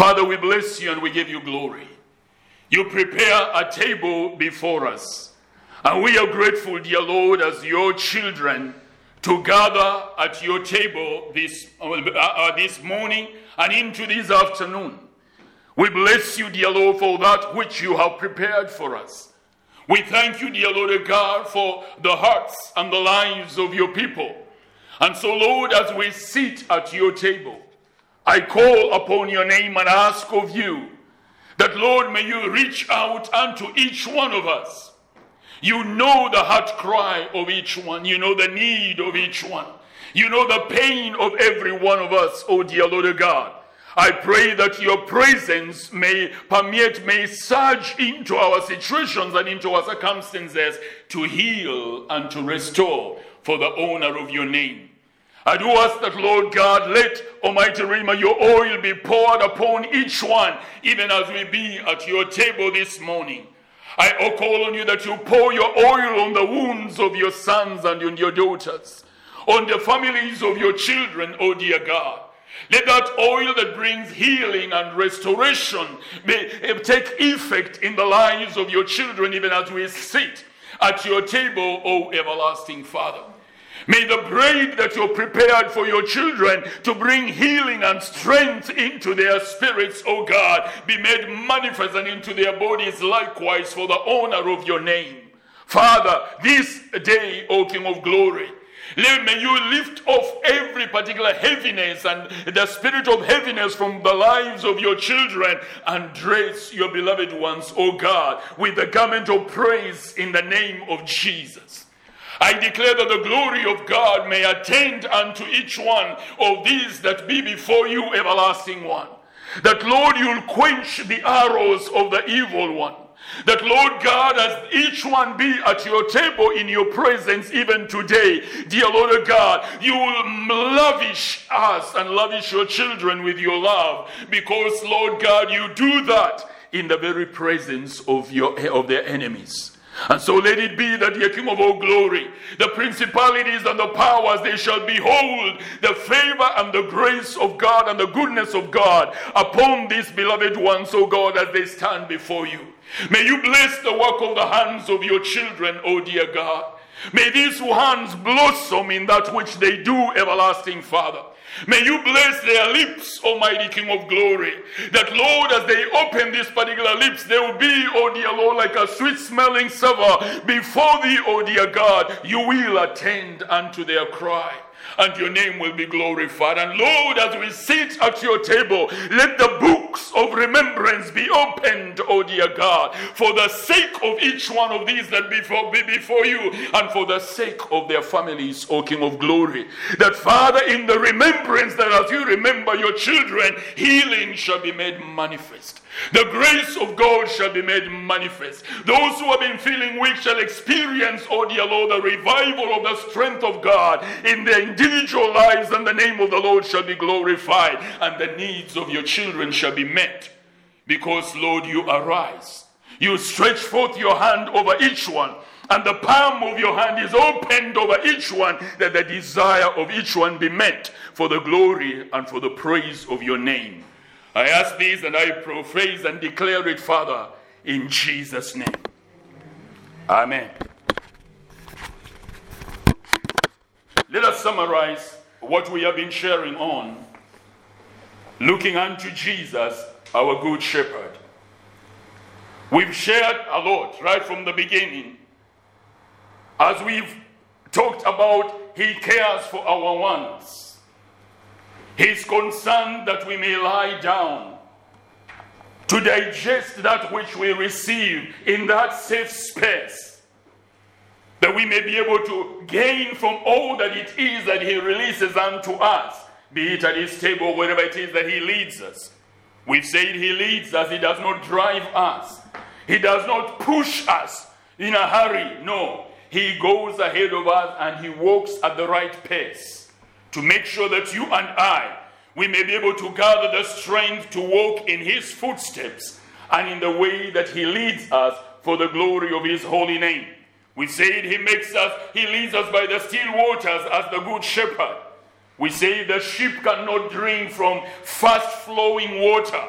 Father, we bless you and we give you glory. You prepare a table before us. And we are grateful, dear Lord, as your children, to gather at your table this, uh, uh, this morning and into this afternoon. We bless you, dear Lord, for that which you have prepared for us. We thank you, dear Lord God, for the hearts and the lives of your people. And so, Lord, as we sit at your table, I call upon your name and ask of you that, Lord, may you reach out unto each one of us. You know the heart cry of each one, you know the need of each one, you know the pain of every one of us, oh dear Lord of God. I pray that your presence may permeate, may surge into our situations and into our circumstances to heal and to restore for the honor of your name. I do ask that, Lord God, let Almighty Rima, your oil be poured upon each one, even as we be at your table this morning. I call on you that you pour your oil on the wounds of your sons and on your daughters, on the families of your children, O oh dear God. Let that oil that brings healing and restoration may eh, take effect in the lives of your children, even as we sit at your table, O everlasting Father. May the bread that you prepared for your children to bring healing and strength into their spirits, O God, be made manifest and into their bodies likewise for the honor of your name. Father, this day, O King of glory, May you lift off every particular heaviness and the spirit of heaviness from the lives of your children and dress your beloved ones, O God, with the garment of praise in the name of Jesus. I declare that the glory of God may attend unto each one of these that be before you, everlasting one. That, Lord, you'll quench the arrows of the evil one. That, Lord God, as each one be at your table in your presence even today, dear Lord God, you will lavish us and lavish your children with your love because, Lord God, you do that in the very presence of, your, of their enemies. And so let it be that the King of all glory, the principalities and the powers, they shall behold the favor and the grace of God and the goodness of God upon these beloved ones, O God, as they stand before you. May you bless the work of the hands of your children, O dear God. May these hands blossom in that which they do, everlasting Father. May you bless their lips, Almighty King of glory. That, Lord, as they open these particular lips, they will be, oh dear Lord, like a sweet smelling savour before thee, oh dear God. You will attend unto their cry and your name will be glorified. And Lord, as we sit at your table, let the books of remembrance be opened, O dear God, for the sake of each one of these that before, be before you, and for the sake of their families, O King of glory. That Father, in the remembrance that as you remember your children, healing shall be made manifest. The grace of God shall be made manifest. Those who have been feeling weak shall experience, oh dear Lord, the revival of the strength of God in their individual lives, and the name of the Lord shall be glorified, and the needs of your children shall be met. Because, Lord, you arise. You stretch forth your hand over each one, and the palm of your hand is opened over each one, that the desire of each one be met for the glory and for the praise of your name. I ask this and I profess and declare it, Father, in Jesus' name. Amen. Let us summarize what we have been sharing on looking unto Jesus, our good shepherd. We've shared a lot right from the beginning as we've talked about He cares for our wants. He's concerned that we may lie down to digest that which we receive in that safe space, that we may be able to gain from all that it is that He releases unto us, be it at His table, wherever it is that He leads us. We've said He leads us, He does not drive us, He does not push us in a hurry. No, He goes ahead of us and He walks at the right pace to make sure that you and I, we may be able to gather the strength to walk in His footsteps and in the way that He leads us for the glory of His holy name. We say He makes us, He leads us by the still waters as the good shepherd. We say the sheep cannot drink from fast flowing water.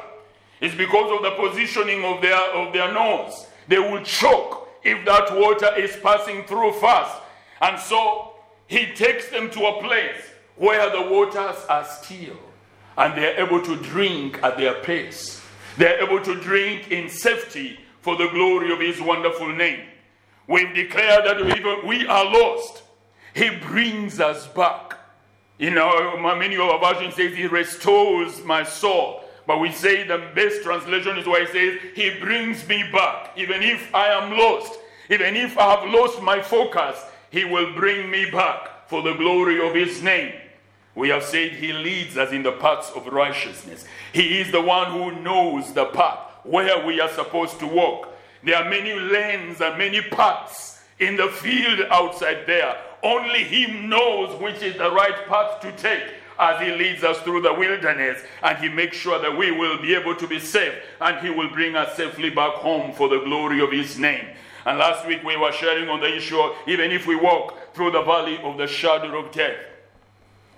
It's because of the positioning of their, of their nose. They will choke if that water is passing through fast. And so he takes them to a place where the waters are still and they are able to drink at their pace. They are able to drink in safety for the glory of his wonderful name. We've declared that even we are lost. He brings us back. You know, many of our versions says he restores my soul. But we say the best translation is where he says, He brings me back. Even if I am lost, even if I have lost my focus, He will bring me back for the glory of His name. We have said He leads us in the paths of righteousness. He is the one who knows the path where we are supposed to walk. There are many lanes and many paths in the field outside there. Only Him knows which is the right path to take as He leads us through the wilderness, and He makes sure that we will be able to be safe, and He will bring us safely back home for the glory of His name. And last week we were sharing on the issue of even if we walk through the valley of the shadow of death,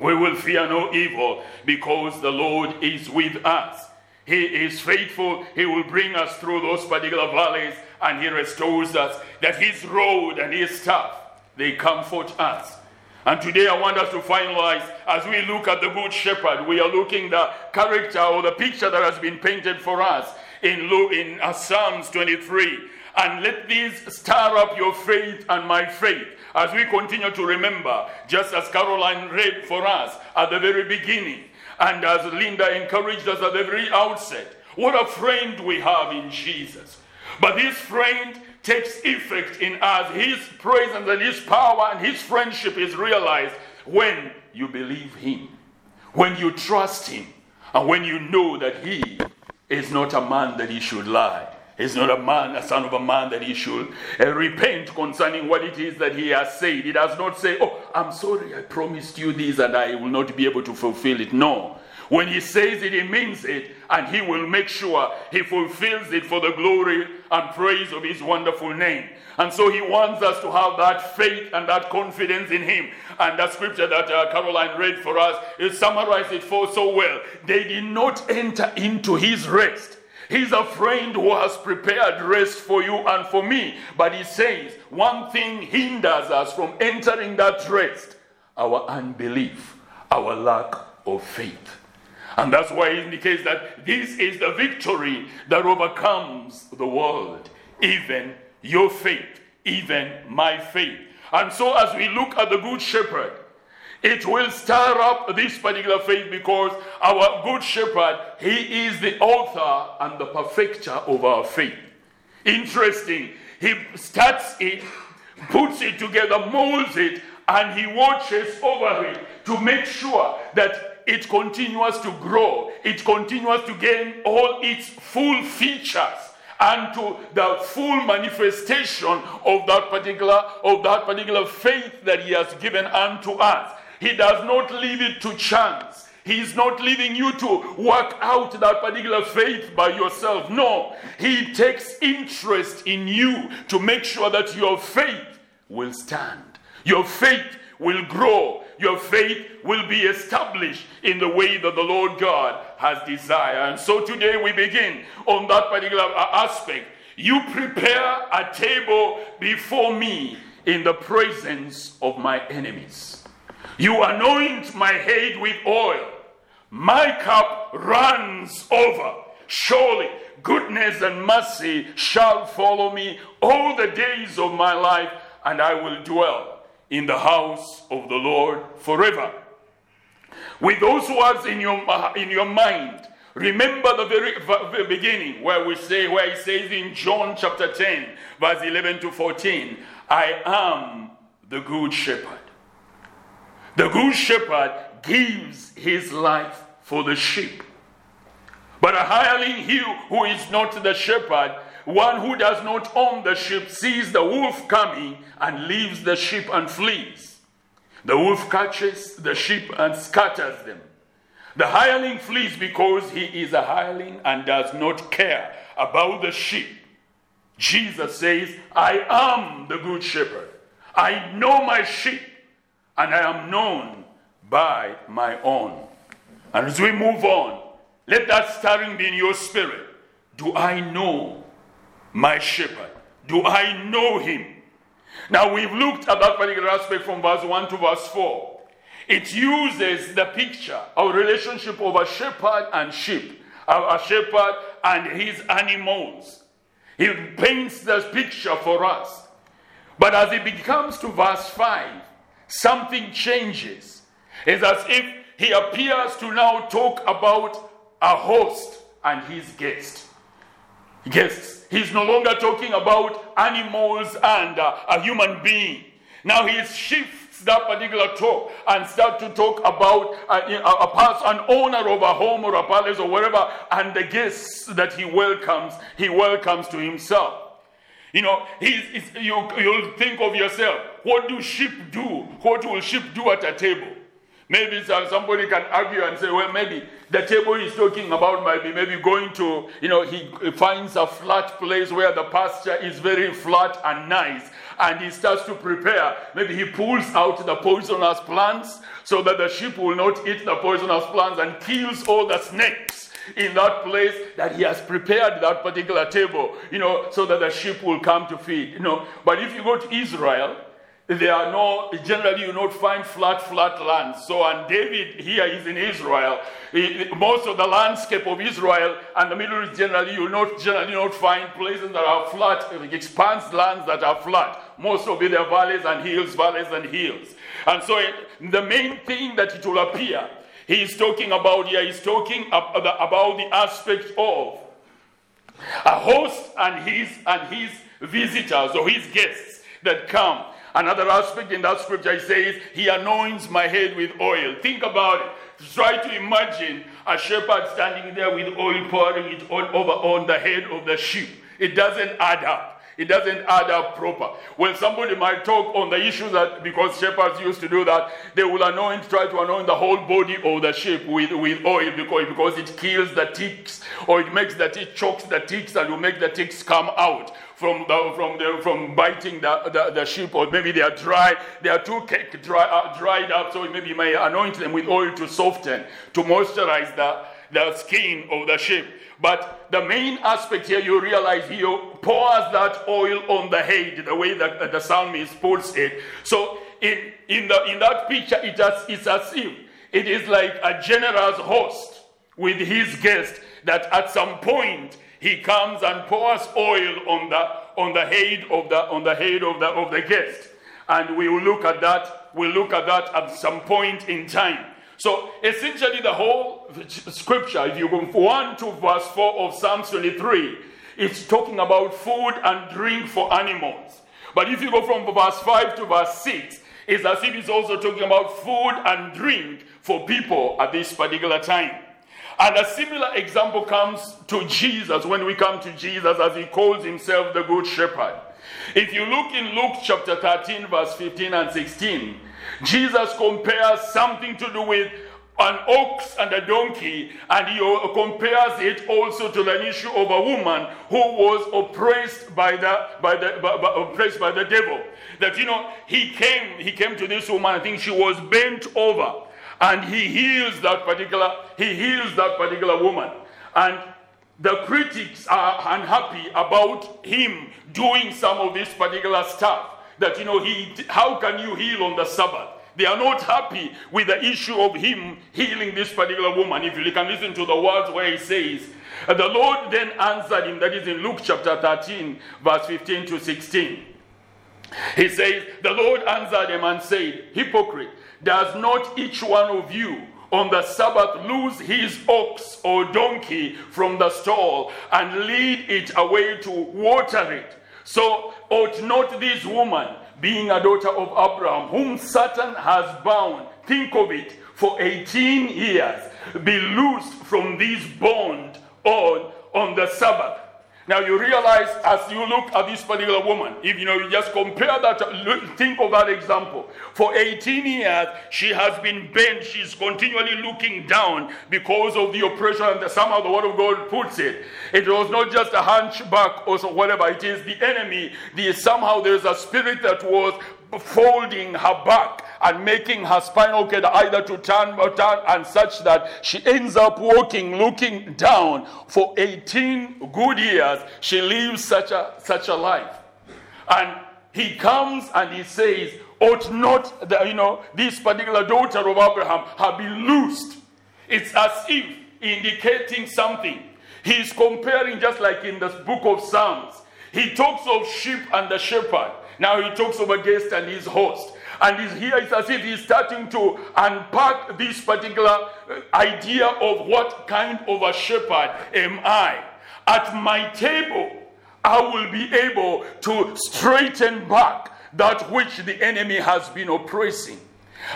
we will fear no evil because the Lord is with us. He is faithful. He will bring us through those particular valleys and He restores us. That His road and His staff, they comfort us. And today I want us to finalize as we look at the Good Shepherd. We are looking the character or the picture that has been painted for us in, in uh, Psalms 23. And let these stir up your faith and my faith as we continue to remember, just as Caroline read for us at the very beginning, and as Linda encouraged us at the very outset. What a friend we have in Jesus. But this friend takes effect in us. His presence and His power and His friendship is realized when you believe Him, when you trust Him, and when you know that He is not a man that He should lie. He's not a man, a son of a man that he should uh, repent concerning what it is that he has said. He does not say, Oh, I'm sorry, I promised you this and I will not be able to fulfill it. No. When he says it, he means it, and he will make sure he fulfills it for the glory and praise of his wonderful name. And so he wants us to have that faith and that confidence in him. And that scripture that uh, Caroline read for us is summarized it for so well. They did not enter into his rest. He's a friend who has prepared rest for you and for me. But he says one thing hinders us from entering that rest our unbelief, our lack of faith. And that's why he indicates that this is the victory that overcomes the world, even your faith, even my faith. And so, as we look at the Good Shepherd, it will stir up this particular faith because our Good Shepherd, He is the author and the perfecter of our faith. Interesting. He starts it, puts it together, molds it, and He watches over it to make sure that it continues to grow, it continues to gain all its full features and to the full manifestation of that particular of that particular faith that he has given unto us. He does not leave it to chance. He is not leaving you to work out that particular faith by yourself. No, He takes interest in you to make sure that your faith will stand. Your faith will grow. Your faith will be established in the way that the Lord God has desired. And so today we begin on that particular uh, aspect. You prepare a table before me in the presence of my enemies. You anoint my head with oil. My cup runs over. Surely goodness and mercy shall follow me all the days of my life, and I will dwell in the house of the Lord forever. With those words in your, in your mind, remember the very, very beginning where we say, where he says in John chapter 10, verse 11 to 14, I am the good shepherd. The good shepherd gives his life for the sheep. But a hireling, who is not the shepherd, one who does not own the sheep sees the wolf coming and leaves the sheep and flees. The wolf catches the sheep and scatters them. The hireling flees because he is a hireling and does not care about the sheep. Jesus says, I am the good shepherd. I know my sheep, and I am known by my own. And as we move on, let that stirring be in your spirit Do I know my shepherd? Do I know him? Now we've looked at that particular aspect from verse 1 to verse 4. It uses the picture of relationship of a shepherd and sheep, a shepherd and his animals. He paints the picture for us. But as it becomes to verse 5, something changes. It's as if he appears to now talk about a host and his guest. Guests. He's no longer talking about animals and uh, a human being. Now he shifts that particular talk and start to talk about uh, a, a person, an owner of a home or a palace or whatever, and the guests that he welcomes, he welcomes to himself. You know, he's, he's, you, you'll think of yourself, what do sheep do? What will sheep do at a table? Maybe somebody can argue and say, well, maybe the table he's talking about might be maybe going to, you know, he finds a flat place where the pasture is very flat and nice, and he starts to prepare. Maybe he pulls out the poisonous plants so that the sheep will not eat the poisonous plants and kills all the snakes in that place that he has prepared that particular table, you know, so that the sheep will come to feed, you know. But if you go to Israel, there are no, generally you not find flat, flat lands. So, and David here is in Israel. Most of the landscape of Israel and the Middle East generally, you not generally not find places that are flat, expanse lands that are flat. Most of it are valleys and hills, valleys and hills. And so it, the main thing that it will appear, he's talking about here, he's talking about the aspect of a host and his and his visitors or his guests that come Another aspect in that scripture says, He anoints my head with oil. Think about it. Try to imagine a shepherd standing there with oil pouring it all over on the head of the sheep. It doesn't add up. It doesn't add up proper. When somebody might talk on the issue that because shepherds used to do that, they will anoint, try to anoint the whole body of the sheep with, with oil because, because it kills the ticks or it makes the tick, chokes the ticks and will make the ticks come out from the, from the, from biting the, the, the, sheep or maybe they are dry they are too cake dry, uh, dried up so maybe you may anoint them with oil to soften to moisturize the, the skin of the sheep but the main aspect here, you realize he pours that oil on the head, the way that uh, the psalmist puts it. So in, in, the, in that picture, it has, it's as if it is like a generous host with his guest that at some point he comes and pours oil on the, on the head of the, on the, head of the, of the guest. And we will look at that. We'll look at that at some point in time. So essentially, the whole scripture, if you go from 1 to verse 4 of Psalm 23, it's talking about food and drink for animals. But if you go from verse 5 to verse 6, it's as if it's also talking about food and drink for people at this particular time. And a similar example comes to Jesus when we come to Jesus as he calls himself the Good Shepherd. If you look in Luke chapter 13, verse 15 and 16, Jesus compares something to do with an ox and a donkey, and he compares it also to the issue of a woman who was oppressed by the by the by, by, oppressed by the devil. That you know he came he came to this woman. I think she was bent over, and he heals that particular he heals that particular woman, and the critics are unhappy about him doing some of this particular stuff that, you know, he, how can you heal on the Sabbath? They are not happy with the issue of him healing this particular woman. If you can listen to the words where he says, The Lord then answered him, that is in Luke chapter 13, verse 15 to 16. He says, The Lord answered him and said, Hypocrite, does not each one of you on the Sabbath loose his ox or donkey from the stall and lead it away to water it? So ought not this woman, being a daughter of Abraham, whom Satan has bound, think of it, for 18 years, be loosed from this bond on, on the Sabbath? Now you realize as you look at this particular woman, if you know you just compare that, think of that example. For 18 years, she has been bent, she's continually looking down because of the oppression and somehow the word of God puts it. It was not just a hunchback or so whatever it is, the enemy, the somehow there's a spirit that was folding her back and making her spinal cord either to turn or turn and such that she ends up walking looking down for 18 good years. She lives such a such a life. And he comes and he says ought not the, you know this particular daughter of abraham have been loosed? It's as if indicating something. He's comparing just like in the book of psalms. He talks of sheep and the shepherd now he talks of a guest and his host and here it's as if he's starting to unpack this particular uh, idea of what kind of a shepherd am I. At my table, I will be able to straighten back that which the enemy has been oppressing.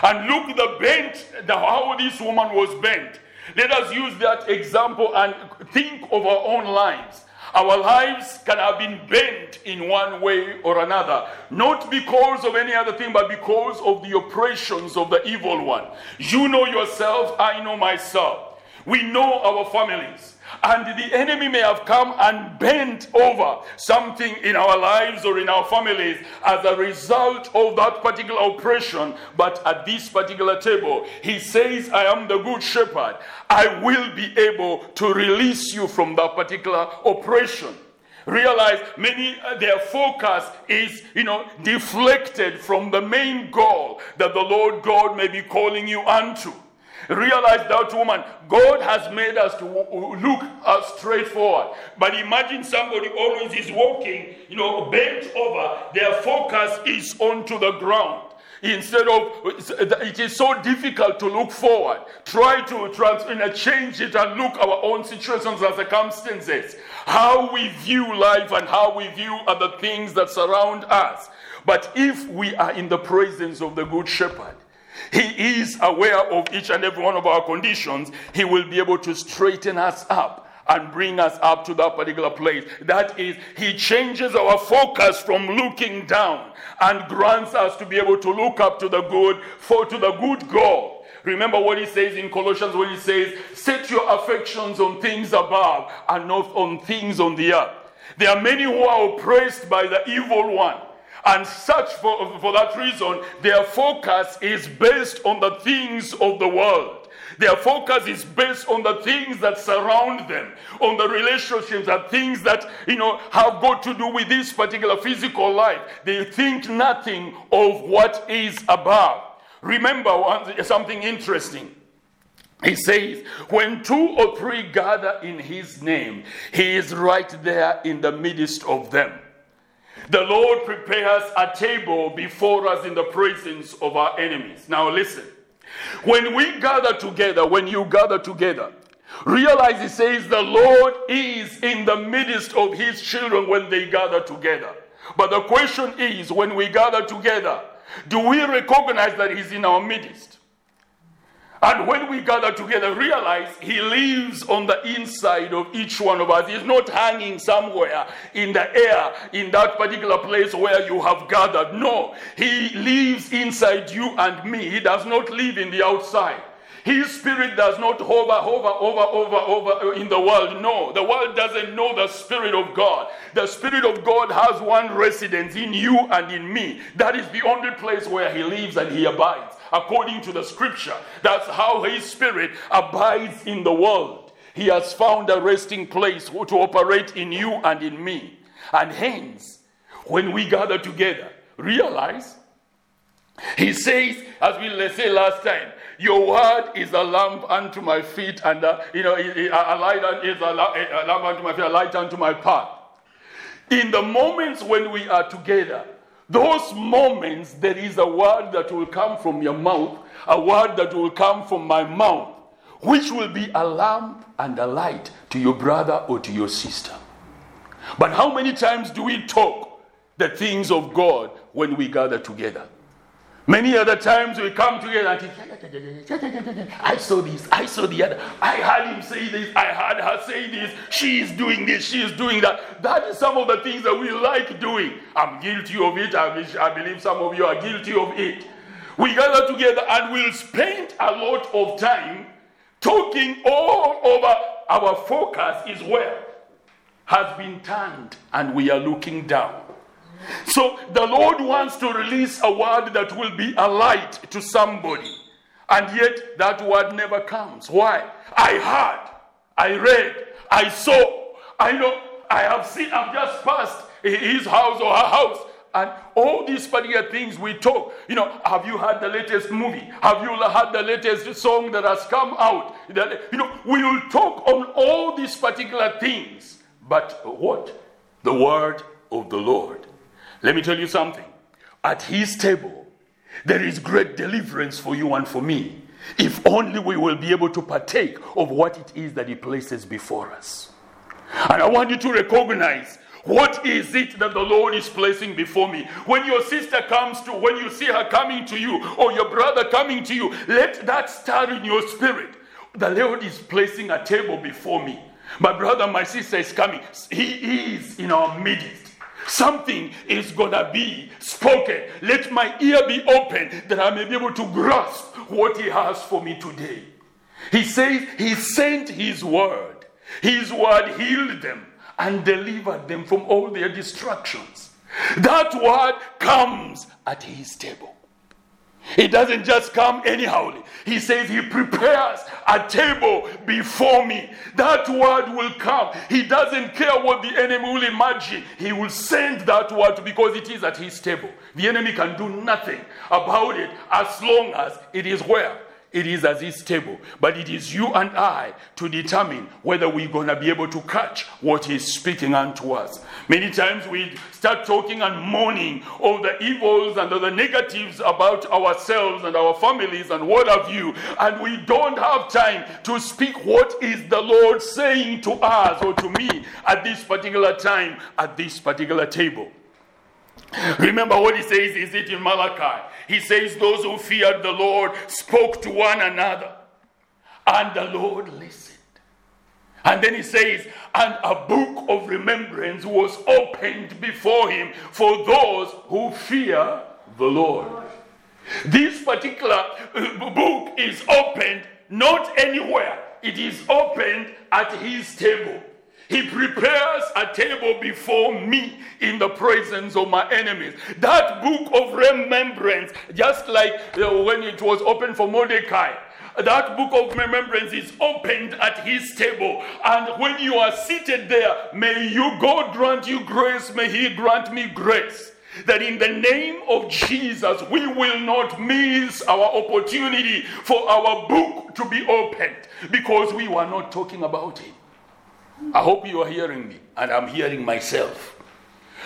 And look the bent, the, how this woman was bent. Let us use that example and think of our own lives. Our lives can have been bent in one way or another, not because of any other thing, but because of the oppressions of the evil one. You know yourself, I know myself. We know our families. And the enemy may have come and bent over something in our lives or in our families as a result of that particular oppression. But at this particular table, he says, I am the good shepherd. I will be able to release you from that particular oppression realize many uh, their focus is you know deflected from the main goal that the lord god may be calling you unto Realize that woman, God has made us to look uh, straight forward. But imagine somebody always is walking, you know, bent over, their focus is onto the ground. Instead of, it is so difficult to look forward. Try to trans, you know, change it and look our own situations and circumstances. How we view life and how we view other things that surround us. But if we are in the presence of the Good Shepherd, he is aware of each and every one of our conditions. He will be able to straighten us up and bring us up to that particular place. That is, He changes our focus from looking down and grants us to be able to look up to the good, for to the good God. Remember what he says in Colossians when he says, Set your affections on things above and not on things on the earth. There are many who are oppressed by the evil one. And such, for, for that reason, their focus is based on the things of the world. Their focus is based on the things that surround them, on the relationships and things that, you know, have got to do with this particular physical life. They think nothing of what is above. Remember something interesting. He says, when two or three gather in his name, he is right there in the midst of them. The Lord prepares a table before us in the presence of our enemies. Now, listen. When we gather together, when you gather together, realize it says the Lord is in the midst of his children when they gather together. But the question is when we gather together, do we recognize that he's in our midst? And when we gather together, realize He lives on the inside of each one of us. He's not hanging somewhere in the air in that particular place where you have gathered. No, He lives inside you and me. He does not live in the outside. His spirit does not hover, hover, over, over, over in the world. No, the world doesn't know the spirit of God. The spirit of God has one residence in you and in me. That is the only place where He lives and He abides according to the scripture. That's how his spirit abides in the world. He has found a resting place to operate in you and in me. And hence, when we gather together, realize he says, as we say last time, your word is a lamp unto my feet, and a, you know, a light is a lamp unto my feet, a light unto my path. In the moments when we are together, those moments, there is a word that will come from your mouth, a word that will come from my mouth, which will be a lamp and a light to your brother or to your sister. But how many times do we talk the things of God when we gather together? Many other times we come together and I saw this, I saw the other, I heard him say this, I heard her say this, she is doing this, she is doing that. That is some of the things that we like doing. I'm guilty of it, I believe some of you are guilty of it. We gather together and we'll spend a lot of time talking all over our focus is where has been turned and we are looking down. So the Lord wants to release a word that will be a light to somebody. And yet that word never comes. Why? I heard, I read, I saw, I know, I have seen, I've just passed his house or her house. And all these particular things we talk, you know, have you heard the latest movie? Have you heard the latest song that has come out? You know, we will talk on all these particular things. But what? The word of the Lord. Let me tell you something. At his table, there is great deliverance for you and for me. If only we will be able to partake of what it is that he places before us. And I want you to recognize what is it that the Lord is placing before me? When your sister comes to, when you see her coming to you, or your brother coming to you, let that stir in your spirit. The Lord is placing a table before me. My brother, my sister is coming. He is in our midst. Something is gonna be spoken. Let my ear be open that I may be able to grasp what He has for me today. He says He sent His word, His word healed them and delivered them from all their distractions. That word comes at His table. It doesn't just come anyhow. He says he prepares a table before me. That word will come. He doesn't care what the enemy will imagine. He will send that word because it is at his table. The enemy can do nothing about it as long as it is where? It is at his table. But it is you and I to determine whether we're going to be able to catch what he's speaking unto us. Many times we start talking and mourning of the evils and the negatives about ourselves and our families and what have you. And we don't have time to speak what is the Lord saying to us or to me at this particular time, at this particular table. Remember what he says, is it in Malachi? He says, Those who feared the Lord spoke to one another, and the Lord listened. And then he says, And a book of remembrance was opened before him for those who fear the Lord. This particular uh, book is opened not anywhere, it is opened at his table. He prepares a table before me in the presence of my enemies. That book of remembrance, just like when it was opened for Mordecai, that book of remembrance is opened at his table. And when you are seated there, may you, God grant you grace, may he grant me grace. That in the name of Jesus, we will not miss our opportunity for our book to be opened because we were not talking about it. I hope you are hearing me, and I'm hearing myself.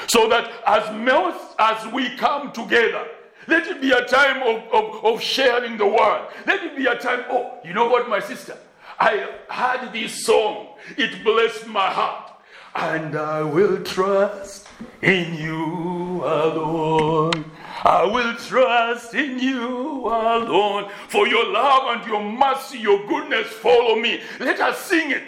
So that as most as we come together, let it be a time of, of, of sharing the word. Let it be a time, oh, you know what, my sister? I heard this song, it blessed my heart. And I will trust in you alone. I will trust in you alone. For your love and your mercy, your goodness follow me. Let us sing it.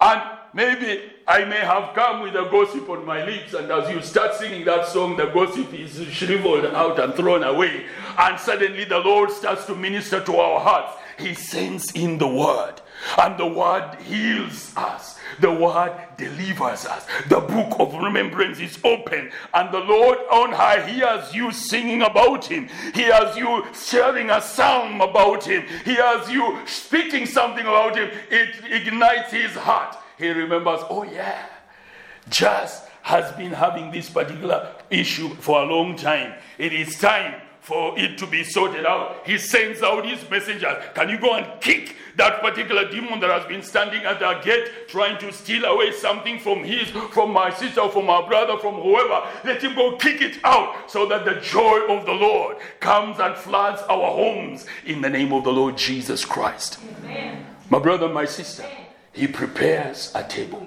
And maybe I may have come with a gossip on my lips, and as you start singing that song, the gossip is shriveled out and thrown away. And suddenly the Lord starts to minister to our hearts. He sends in the word, and the word heals us. The word delivers us. The book of remembrance is open, and the Lord on high hears you singing about him. He has you sharing a psalm about him. He has you speaking something about him. It ignites his heart. He remembers, oh, yeah, just has been having this particular issue for a long time. It is time for it to be sorted out. He sends out his messengers. Can you go and kick that particular demon that has been standing at our gate trying to steal away something from his, from my sister, from my brother, from whoever? Let him go kick it out so that the joy of the Lord comes and floods our homes in the name of the Lord Jesus Christ. Amen. My brother, my sister, he prepares a table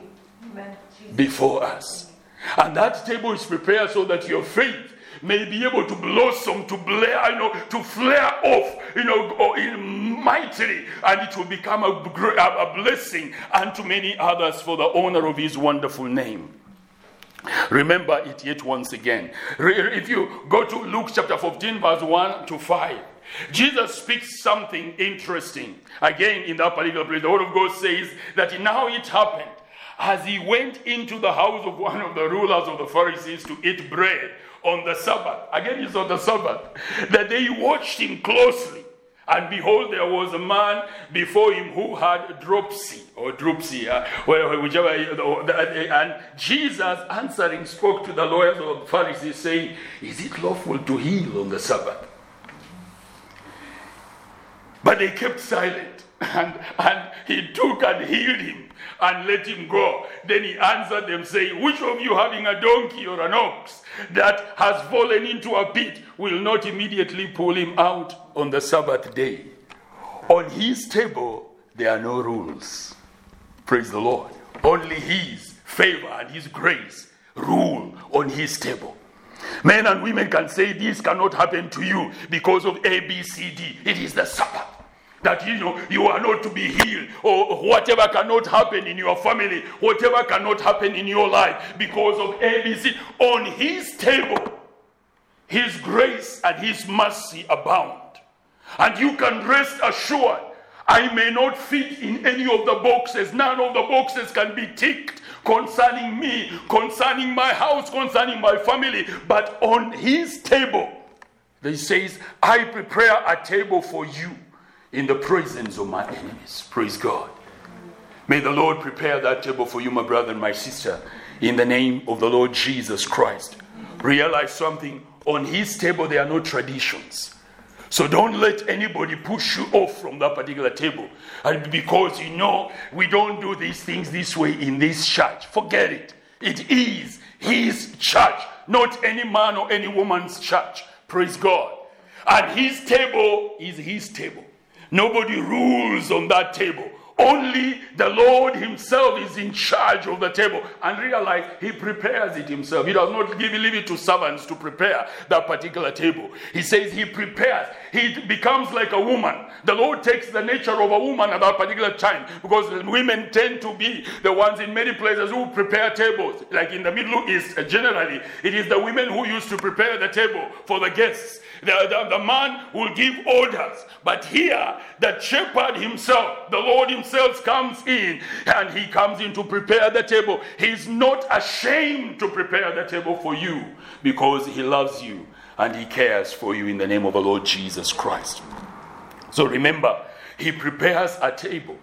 Amen. before us. And that table is prepared so that your faith may be able to blossom, to blare, you know, to flare off, you know, in mightily, and it will become a, a blessing unto many others for the honor of His wonderful name. Remember it yet once again. If you go to Luke chapter 15, verse 1 to 5, Jesus speaks something interesting. Again, in that particular place, the Word of God says that now it happened as he went into the house of one of the rulers of the Pharisees to eat bread on the Sabbath, again, it's on the Sabbath, that they watched him closely. And behold, there was a man before him who had dropsy or dropsy, uh, whichever. And Jesus, answering, spoke to the lawyers of the Pharisees, saying, Is it lawful to heal on the Sabbath? But they kept silent. And, and he took and healed him and let him go. Then he answered them, saying, Which of you having a donkey or an ox that has fallen into a pit will not immediately pull him out on the Sabbath day? On his table, there are no rules. Praise the Lord. Only his favor and his grace rule on his table. Men and women can say this cannot happen to you because of A, B, C, D. It is the Sabbath that you know you are not to be healed or whatever cannot happen in your family whatever cannot happen in your life because of abc on his table his grace and his mercy abound and you can rest assured i may not fit in any of the boxes none of the boxes can be ticked concerning me concerning my house concerning my family but on his table he says i prepare a table for you in the presence of my enemies. Praise God. May the Lord prepare that table for you, my brother and my sister, in the name of the Lord Jesus Christ. Realize something on His table, there are no traditions. So don't let anybody push you off from that particular table. And because you know we don't do these things this way in this church, forget it. It is His church, not any man or any woman's church. Praise God. And His table is His table. Nobody rules on that table. Only the Lord Himself is in charge of the table. And realize He prepares it Himself. He does not give leave it to servants to prepare that particular table. He says He prepares. He becomes like a woman. The Lord takes the nature of a woman at that particular time because women tend to be the ones in many places who prepare tables. Like in the Middle East, uh, generally, it is the women who used to prepare the table for the guests. The, the, the man will give orders. But here, the shepherd himself, the Lord himself comes in and he comes in to prepare the table. He's not ashamed to prepare the table for you because he loves you and he cares for you in the name of the Lord Jesus Christ. So remember, he prepares a table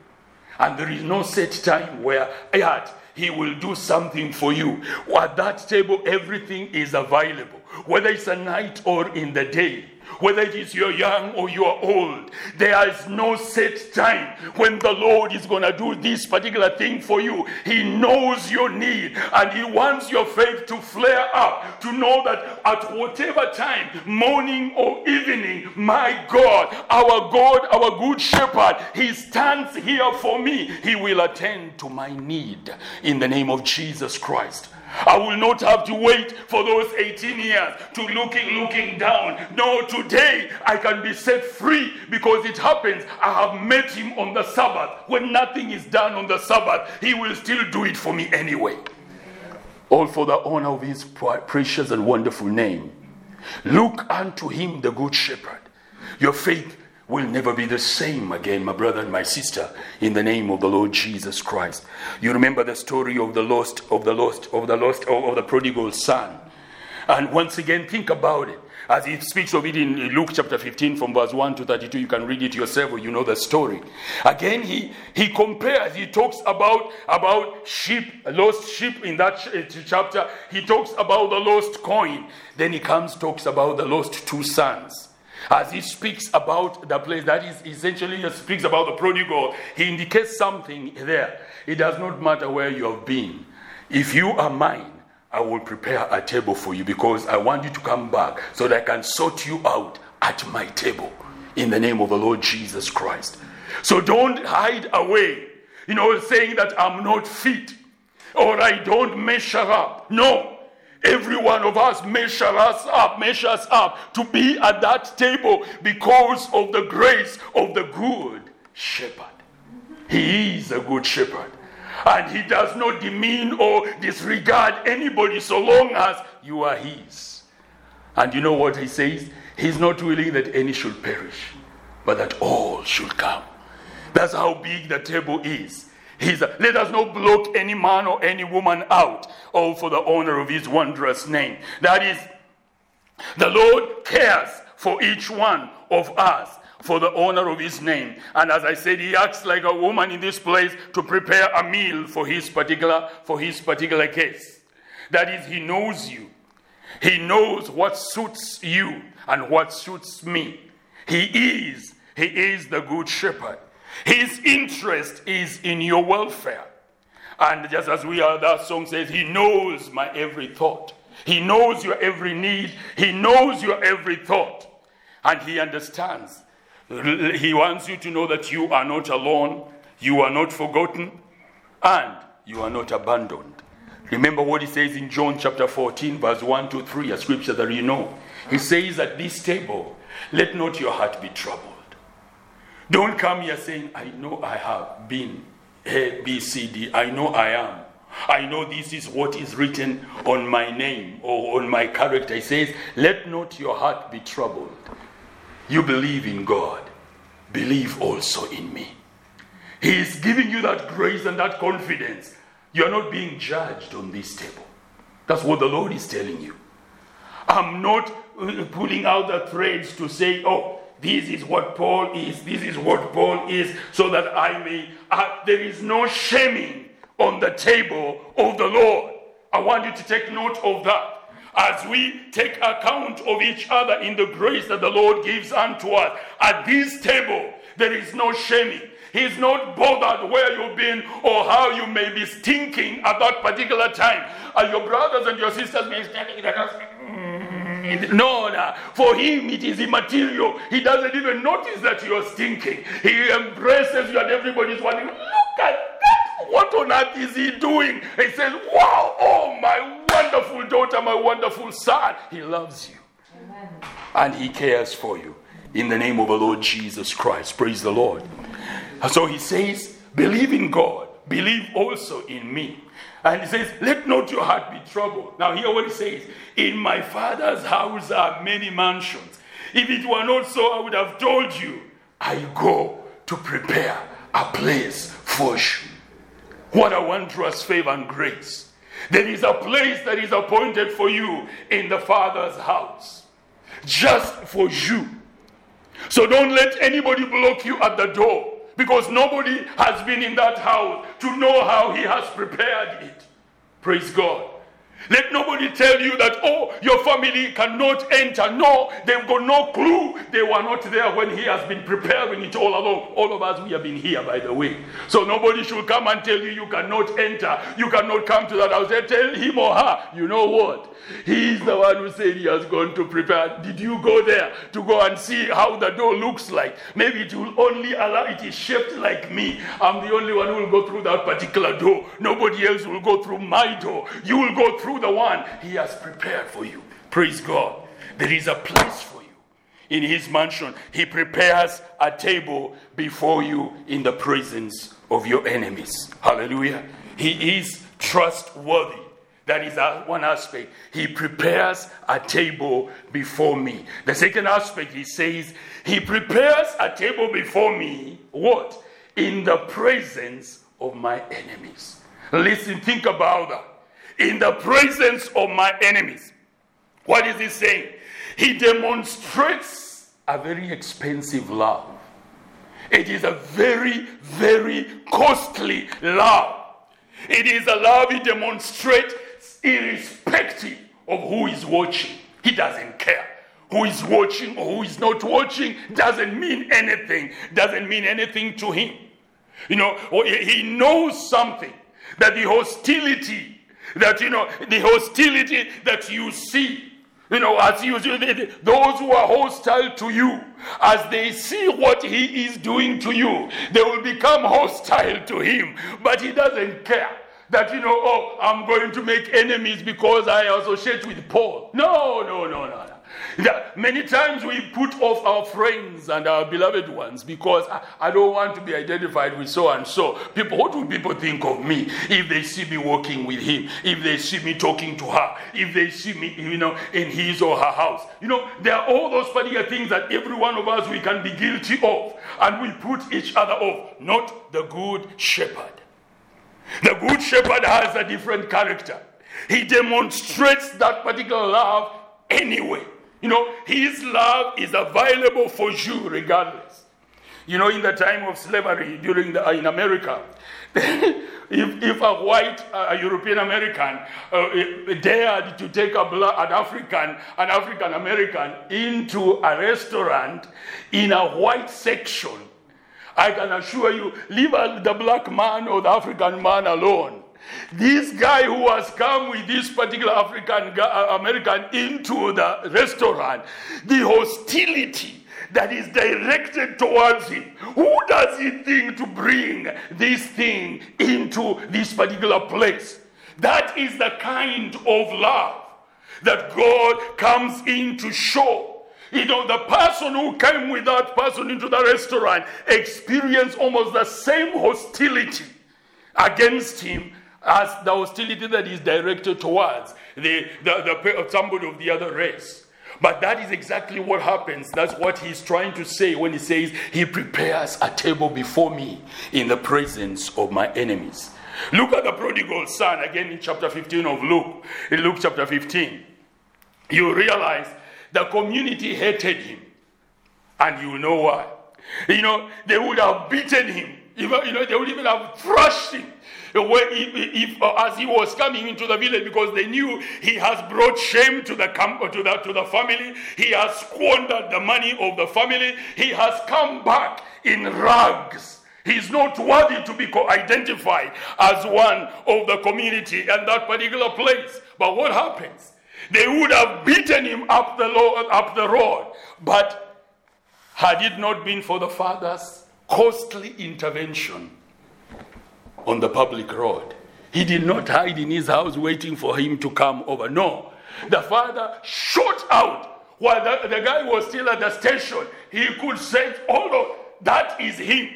and there is no set time where at he will do something for you. At that table, everything is available, whether it's a night or in the day whether it is you're young or you're old. There is no set time when the Lord is going to do this particular thing for you. He knows your need and He wants your faith to flare up, to know that at whatever time, morning or evening, my God, our God, our good shepherd, He stands here for me. He will attend to my need in the name of Jesus Christ. I will not have to wait for those 18 years to looking, looking down. No, today I can be set free because it happens. I have met him on the Sabbath. When nothing is done on the Sabbath, he will still do it for me anyway. All for the honor of his precious and wonderful name. Look unto him, the good shepherd. Your faith will never be the same again, my brother and my sister, in the name of the Lord Jesus Christ. You remember the story of the lost, of the lost, of the lost, of the prodigal son. And once again, think about it. As he speaks of it in Luke chapter 15 from verse 1 to 32, you can read it yourself or you know the story. Again, he, he compares, he talks about, about sheep, lost sheep in that eh, chapter. He talks about the lost coin. Then he comes, talks about the lost two sons. As he speaks about the place, that is essentially he speaks about the prodigal, he indicates something there. It does not matter where you have been. If you are mine, I will prepare a table for you because I want you to come back so that I can sort you out at my table in the name of the Lord Jesus Christ. So don't hide away, you know, saying that I'm not fit or I don't measure up. No, Every one of us measure us up, measures up to be at that table because of the grace of the good shepherd. He is a good shepherd. And he does not demean or disregard anybody so long as you are his. And you know what he says? He's not willing that any should perish, but that all should come. That's how big the table is. He's a, let us not block any man or any woman out, all for the honor of his wondrous name. That is, the Lord cares for each one of us for the honor of his name. And as I said, he acts like a woman in this place to prepare a meal for his particular for his particular case. That is, he knows you. He knows what suits you and what suits me. He is, he is the good shepherd. His interest is in your welfare. And just as we are, that song says, He knows my every thought. He knows your every need. He knows your every thought. And He understands. He wants you to know that you are not alone, you are not forgotten, and you are not abandoned. Remember what He says in John chapter 14, verse 1 to 3, a scripture that you know. He says, At this table, let not your heart be troubled. Don't come here saying, I know I have been A, B, C, D. I know I am. I know this is what is written on my name or on my character. He says, Let not your heart be troubled. You believe in God, believe also in me. He is giving you that grace and that confidence. You are not being judged on this table. That's what the Lord is telling you. I'm not uh, pulling out the threads to say, oh, this is what Paul is, this is what Paul is, so that I may. There is no shaming on the table of the Lord. I want you to take note of that. As we take account of each other in the grace that the Lord gives unto us, at this table, there is no shaming. He's not bothered where you've been or how you may be stinking at that particular time. And your brothers and your sisters may be standing there. No, no, for him it is immaterial. He doesn't even notice that you're stinking. He embraces you and everybody's wondering, look at that. What on earth is he doing? He says, wow, oh, my wonderful daughter, my wonderful son. He loves you. Amen. And he cares for you. In the name of the Lord Jesus Christ. Praise the Lord. So he says, believe in God. Believe also in me. And he says, Let not your heart be troubled. Now, hear what he says In my father's house are many mansions. If it were not so, I would have told you, I go to prepare a place for you. What a wondrous favor and grace. There is a place that is appointed for you in the Father's house, just for you. So don't let anybody block you at the door because nobody has been in that house to know how he has prepared it. Praise God. Let nobody tell you that, oh, your family cannot enter. No, they've got no clue. They were not there when He has been preparing it all along. All of us, we have been here, by the way. So nobody should come and tell you you cannot enter. You cannot come to that house. Tell him or her, you know what? He's the one who said he has gone to prepare. Did you go there to go and see how the door looks like? Maybe it will only allow it is shaped like me. I'm the only one who will go through that particular door. Nobody else will go through my door. You will go through the one he has prepared for you. Praise God. There is a place for you in his mansion. He prepares a table before you in the presence of your enemies. Hallelujah. He is trustworthy. That is one aspect. He prepares a table before me. The second aspect, he says, He prepares a table before me. What? In the presence of my enemies. Listen, think about that in the presence of my enemies. What is he saying? He demonstrates a very expensive love. It is a very, very costly love. It is a love he demonstrates irrespective of who is watching. He doesn't care. Who is watching or who is not watching doesn't mean anything, doesn't mean anything to him. You know, he knows something that the hostility that, you know, the hostility that you see, you know, as you, those who are hostile to you, as they see what he is doing to you, they will become hostile to him. But he doesn't care that, you know, oh, I'm going to make enemies because I associate with Paul. No, no, no, no, no. Many times we put off our friends and our beloved ones because I, I, don't want to be identified with so and so. People, what will people think of me if they see me walking with him, if they see me talking to her, if they see me, you know, in his or her house? You know, there are all those particular things that every one of us we can be guilty of, and we put each other off, not the good shepherd. The Good Shepherd has a different character. He demonstrates that particular love anyway. You know, his love is available for you regardless. You know, in the time of slavery during the, uh, in America, if, if a white uh, European American uh, dared to take a black, an African, an African American into a restaurant in a white section, I can assure you, leave the black man or the African man alone. This guy who has come with this particular African uh, American into the restaurant, the hostility that is directed towards him. Who does he think to bring this thing into this particular place? That is the kind of love that God comes in to show. You know, the person who came with that person into the restaurant experienced almost the same hostility against him as the hostility that is directed towards the, the, the, somebody of the other race. But that is exactly what happens. That's what he's trying to say when he says, He prepares a table before me in the presence of my enemies. Look at the prodigal son again in chapter 15 of Luke. In Luke chapter 15, you realize the community hated him. And you know why. You know, they would have beaten him. Even, you know, they would even have thrashed him if, if, uh, as he was coming into the village because they knew he has brought shame to the, camp, to, the, to the family, he has squandered the money of the family, he has come back in rags. He's not worthy to be identified as one of the community and that particular place. But what happens? They would have beaten him up the, up the road. But had it not been for the father's costly intervention, on the public road. He did not hide in his house waiting for him to come over. No. The father shot out while the, the guy was still at the station. He could say, Hold on, that is him.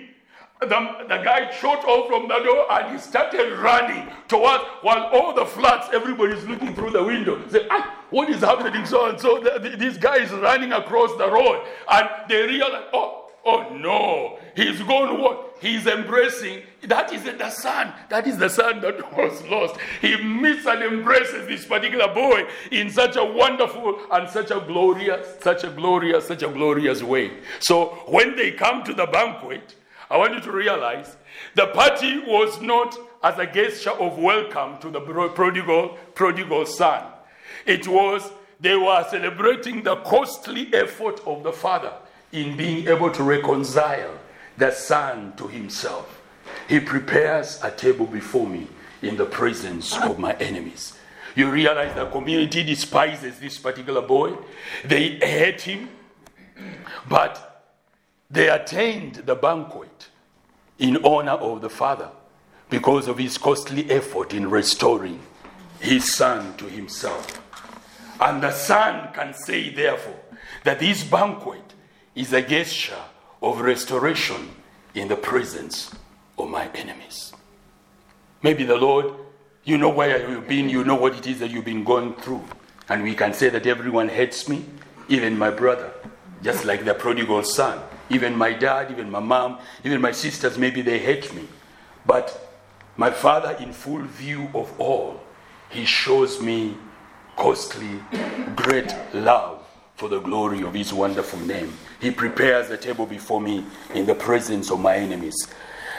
The, the guy shot off from the door and he started running towards while all the flats, everybody's looking through the window. Say, ah, what is happening? So and so, the, the, this guy is running across the road. And they realize, oh, oh no, he's gone what? he's embracing. That is the son. That is the son that was lost. He meets and embraces this particular boy in such a wonderful and such a glorious, such a glorious, such a glorious way. So when they come to the banquet, I want you to realize the party was not as a gesture of welcome to the prodigal, prodigal son. It was they were celebrating the costly effort of the father in being able to reconcile the Son to himself. He prepares a table before me in the presence of my enemies. You realize the community despises this particular boy, they hate him, but they attained the banquet in honor of the Father because of his costly effort in restoring his son to himself. And the son can say, therefore, that this banquet is a gesture of restoration in the presence of my enemies. Maybe the Lord, you know where you've been, you know what it is that you've been going through. And we can say that everyone hates me, even my brother, just like the prodigal son. Even my dad, even my mom, even my sisters, maybe they hate me. But my father, in full view of all, he shows me costly, great love for the glory of his wonderful name. He prepares a table before me in the presence of my enemies.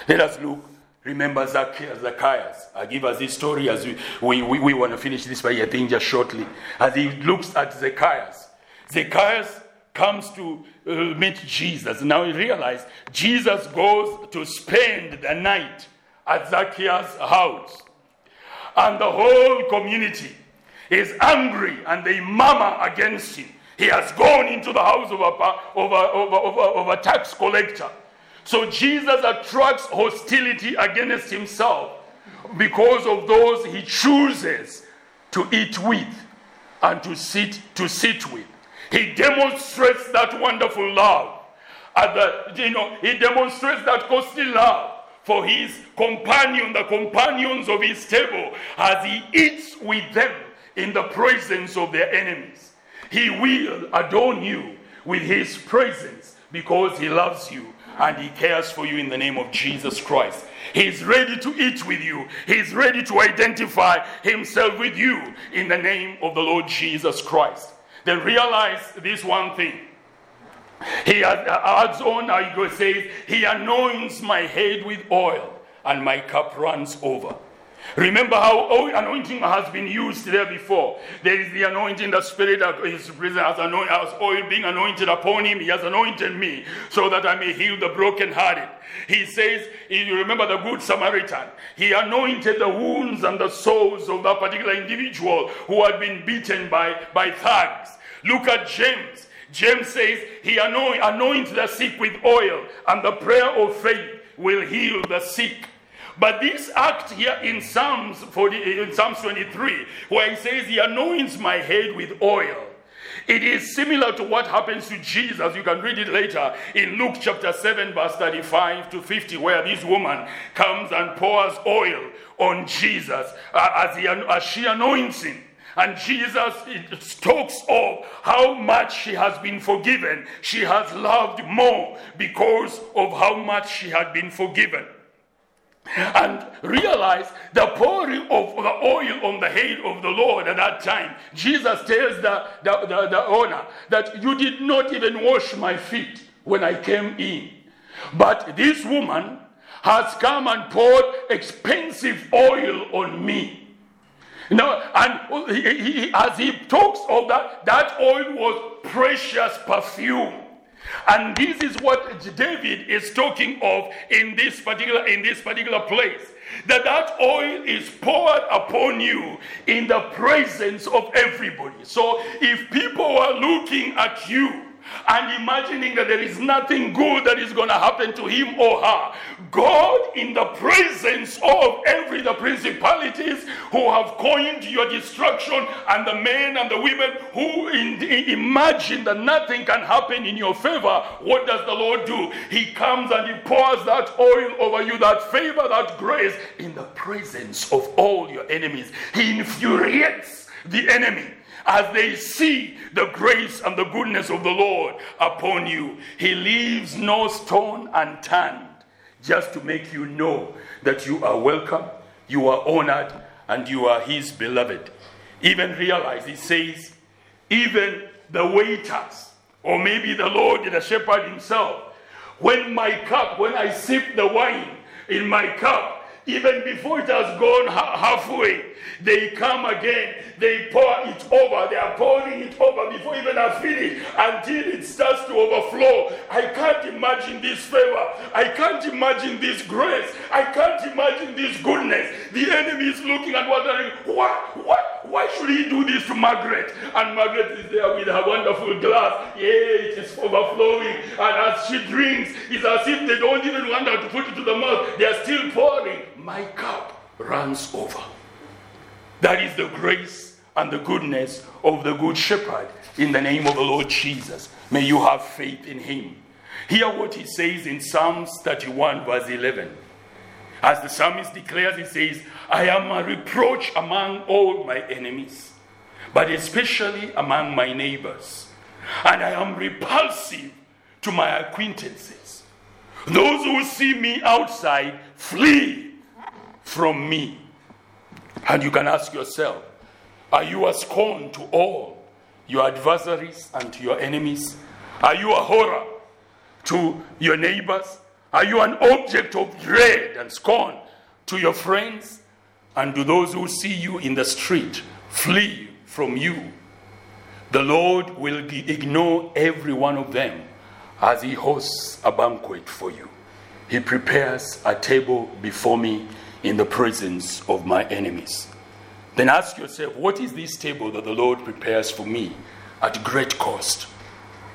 Let us look. Remember Zacchaeus. I give us this story as we, we, we, we want to finish this by I think just shortly. As he looks at Zacchaeus, Zacchaeus comes to uh, meet Jesus. Now he realizes Jesus goes to spend the night at Zacchaeus' house. And the whole community is angry and they murmur against him. He has gone into the house of a, of a, of a, of a, of a tax collector. So Jesus attracts hostility against himself because of those he chooses to eat with and to sit to sit with. He demonstrates that wonderful love. At the, you know, he demonstrates that costly love for his companion, the companions of his table, as he eats with them in the presence of their enemies. He will adorn you with His presence because He loves you and He cares for you in the name of Jesus Christ. He's ready to eat with you. He's ready to identify himself with you in the name of the Lord Jesus Christ. Then realize this one thing. He adds on, he says, He anoints my head with oil, and my cup runs over. Remember how anointing has been used there before. There is the anointing, the Spirit of His presence has, oil being anointed upon Him. He has anointed me so that I may heal the brokenhearted. He says, you remember the Good Samaritan. He anointed the wounds and the sores of that particular individual who had been beaten by, by thugs. Look at James. James says he anoint, anoints the sick with oil, and the prayer of faith will heal the sick. But this act here in Psalms 40, in Psalms 23, where he says he anoints my head with oil. It is similar to what happens to Jesus. You can read it later in Luke chapter 7, verse 35 to 50, where this woman comes and pours oil on Jesus uh, as, he, as she anoints him. And Jesus talks of how much she has been forgiven. She has loved more because of how much she had been forgiven and realize the pouring of the oil on the head of the Lord at that time. Jesus tells the, the, the, the, owner that you did not even wash my feet when I came in. But this woman has come and poured expensive oil on me. Now, and he, he, as he talks of that, that oil was precious perfume. And this is what David is talking of in this particular in this particular place. That that oil is poured upon you in the presence of everybody. So if people are looking at you and imagining that there is nothing good that is going to happen to him or her. God, in the presence of every the principalities who have coined your destruction, and the men and the women who in, in, imagine that nothing can happen in your favor, what does the Lord do? He comes and he pours that oil over you, that favor, that grace, in the presence of all your enemies. He infuriates the enemy as they see the grace and the goodness of the Lord upon you. He leaves no stone unturned just to make you know that you are welcome, you are honored, and you are His beloved. Even realize, He says, even the waiters, or maybe the Lord, the shepherd Himself, when my cup, when I sip the wine in my cup, even before it has gone halfway, they come again, they pour it over, they are pouring it over before even I finish until it starts to overflow. I can't imagine this favor. I can't imagine this grace. I can't imagine this goodness. The enemy is looking and wondering, what, what, why should he do this to Margaret? And Margaret is there with her wonderful glass. Yeah, it is overflowing. And as she drinks, it's as if they don't even want her to put it to the mouth. They are still pouring. My cup runs over. That is the grace and the goodness of the Good Shepherd in the name of the Lord Jesus. May you have faith in him. Hear what he says in Psalms 31, verse 11. As the psalmist declares, he says, I am a reproach among all my enemies, but especially among my neighbors. And I am repulsive to my acquaintances. Those who see me outside flee from me. And you can ask yourself Are you a scorn to all your adversaries and to your enemies? Are you a horror to your neighbors? Are you an object of dread and scorn to your friends? And do those who see you in the street flee from you? The Lord will ignore every one of them as He hosts a banquet for you. He prepares a table before me in the presence of my enemies. Then ask yourself, what is this table that the Lord prepares for me at great cost?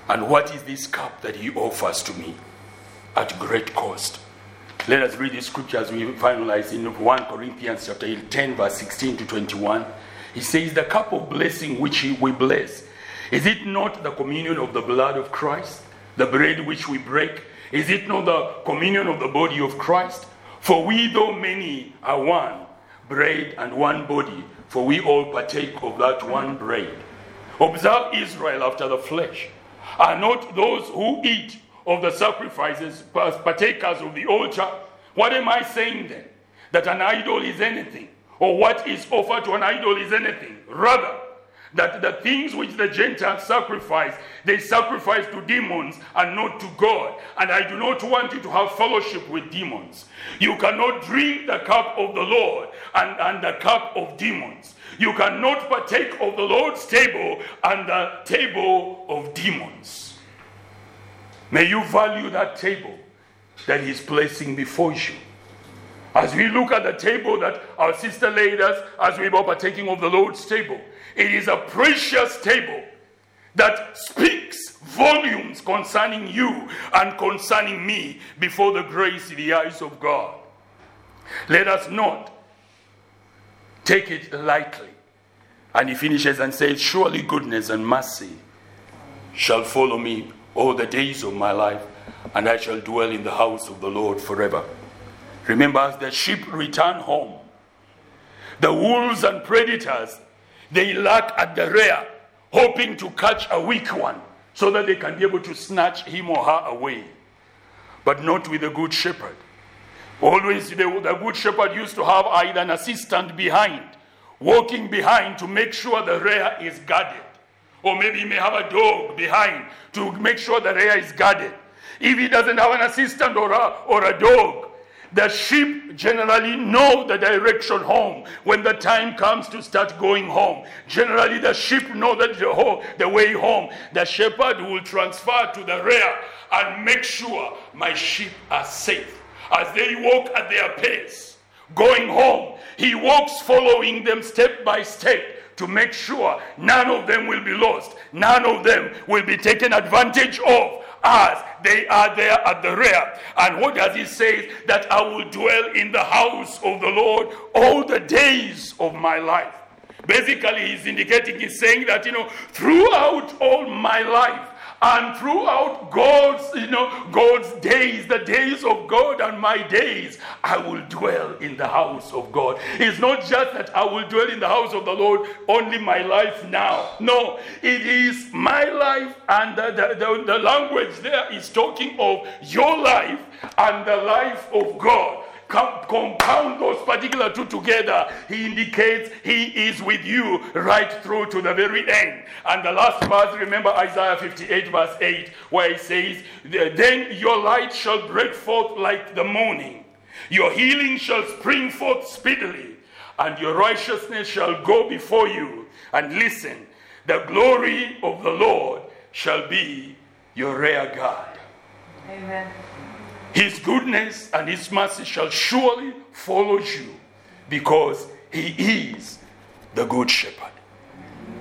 And what is this cup that He offers to me at great cost? Let us read the scripture as we finalize in 1 Corinthians chapter 10, verse 16 to 21. He says, The cup of blessing which we bless, is it not the communion of the blood of Christ? The bread which we break, is it not the communion of the body of Christ? For we, though many, are one bread and one body, for we all partake of that one bread. Observe Israel after the flesh. Are not those who eat of the sacrifices, partakers of the altar. What am I saying then? That an idol is anything, or what is offered to an idol is anything. Rather, that the things which the Gentiles sacrifice, they sacrifice to demons and not to God. And I do not want you to have fellowship with demons. You cannot drink the cup of the Lord and, and the cup of demons. You cannot partake of the Lord's table and the table of demons. May you value that table that He's placing before you. As we look at the table that our sister laid us, as we were partaking of the Lord's table, it is a precious table that speaks volumes concerning you and concerning me before the grace in the eyes of God. Let us not take it lightly. And he finishes and says, Surely goodness and mercy shall follow me all the days of my life, and I shall dwell in the house of the Lord forever. Remember, as the sheep return home, the wolves and predators they lurk at the rear, hoping to catch a weak one so that they can be able to snatch him or her away. But not with the good shepherd. Always, the, the good shepherd used to have either an assistant behind, walking behind to make sure the rear is guarded. Or maybe he may have a dog behind to make sure the rear is guarded. If he doesn't have an assistant or a, or a dog, the sheep generally know the direction home when the time comes to start going home. Generally, the sheep know that the, home, the way home. The shepherd will transfer to the rear and make sure my sheep are safe as they walk at their pace going home. He walks following them step by step to make sure none of them will be lost, none of them will be taken advantage of as they are there at the rear. And what does he say? That I will dwell in the house of the Lord all the days of my life. Basically, he's indicating, he's saying that, you know, throughout all my life, and throughout God's, you know, God's days, the days of God and my days, I will dwell in the house of God. It's not just that I will dwell in the house of the Lord only my life now. No, it is my life, and the, the, the, the language there is talking of your life and the life of God compound those particular two together, he indicates he is with you right through to the very end. And the last verse, remember Isaiah 58, verse 8, where he says, Then your light shall break forth like the morning, your healing shall spring forth speedily, and your righteousness shall go before you. And listen, the glory of the Lord shall be your rear guard. Amen. His goodness and his mercy shall surely follow you because he is the good shepherd.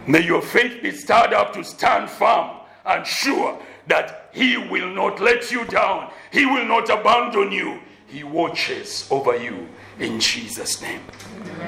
May your faith be stirred up to stand firm and sure that he will not let you down. He will not abandon you. He watches over you in Jesus' name.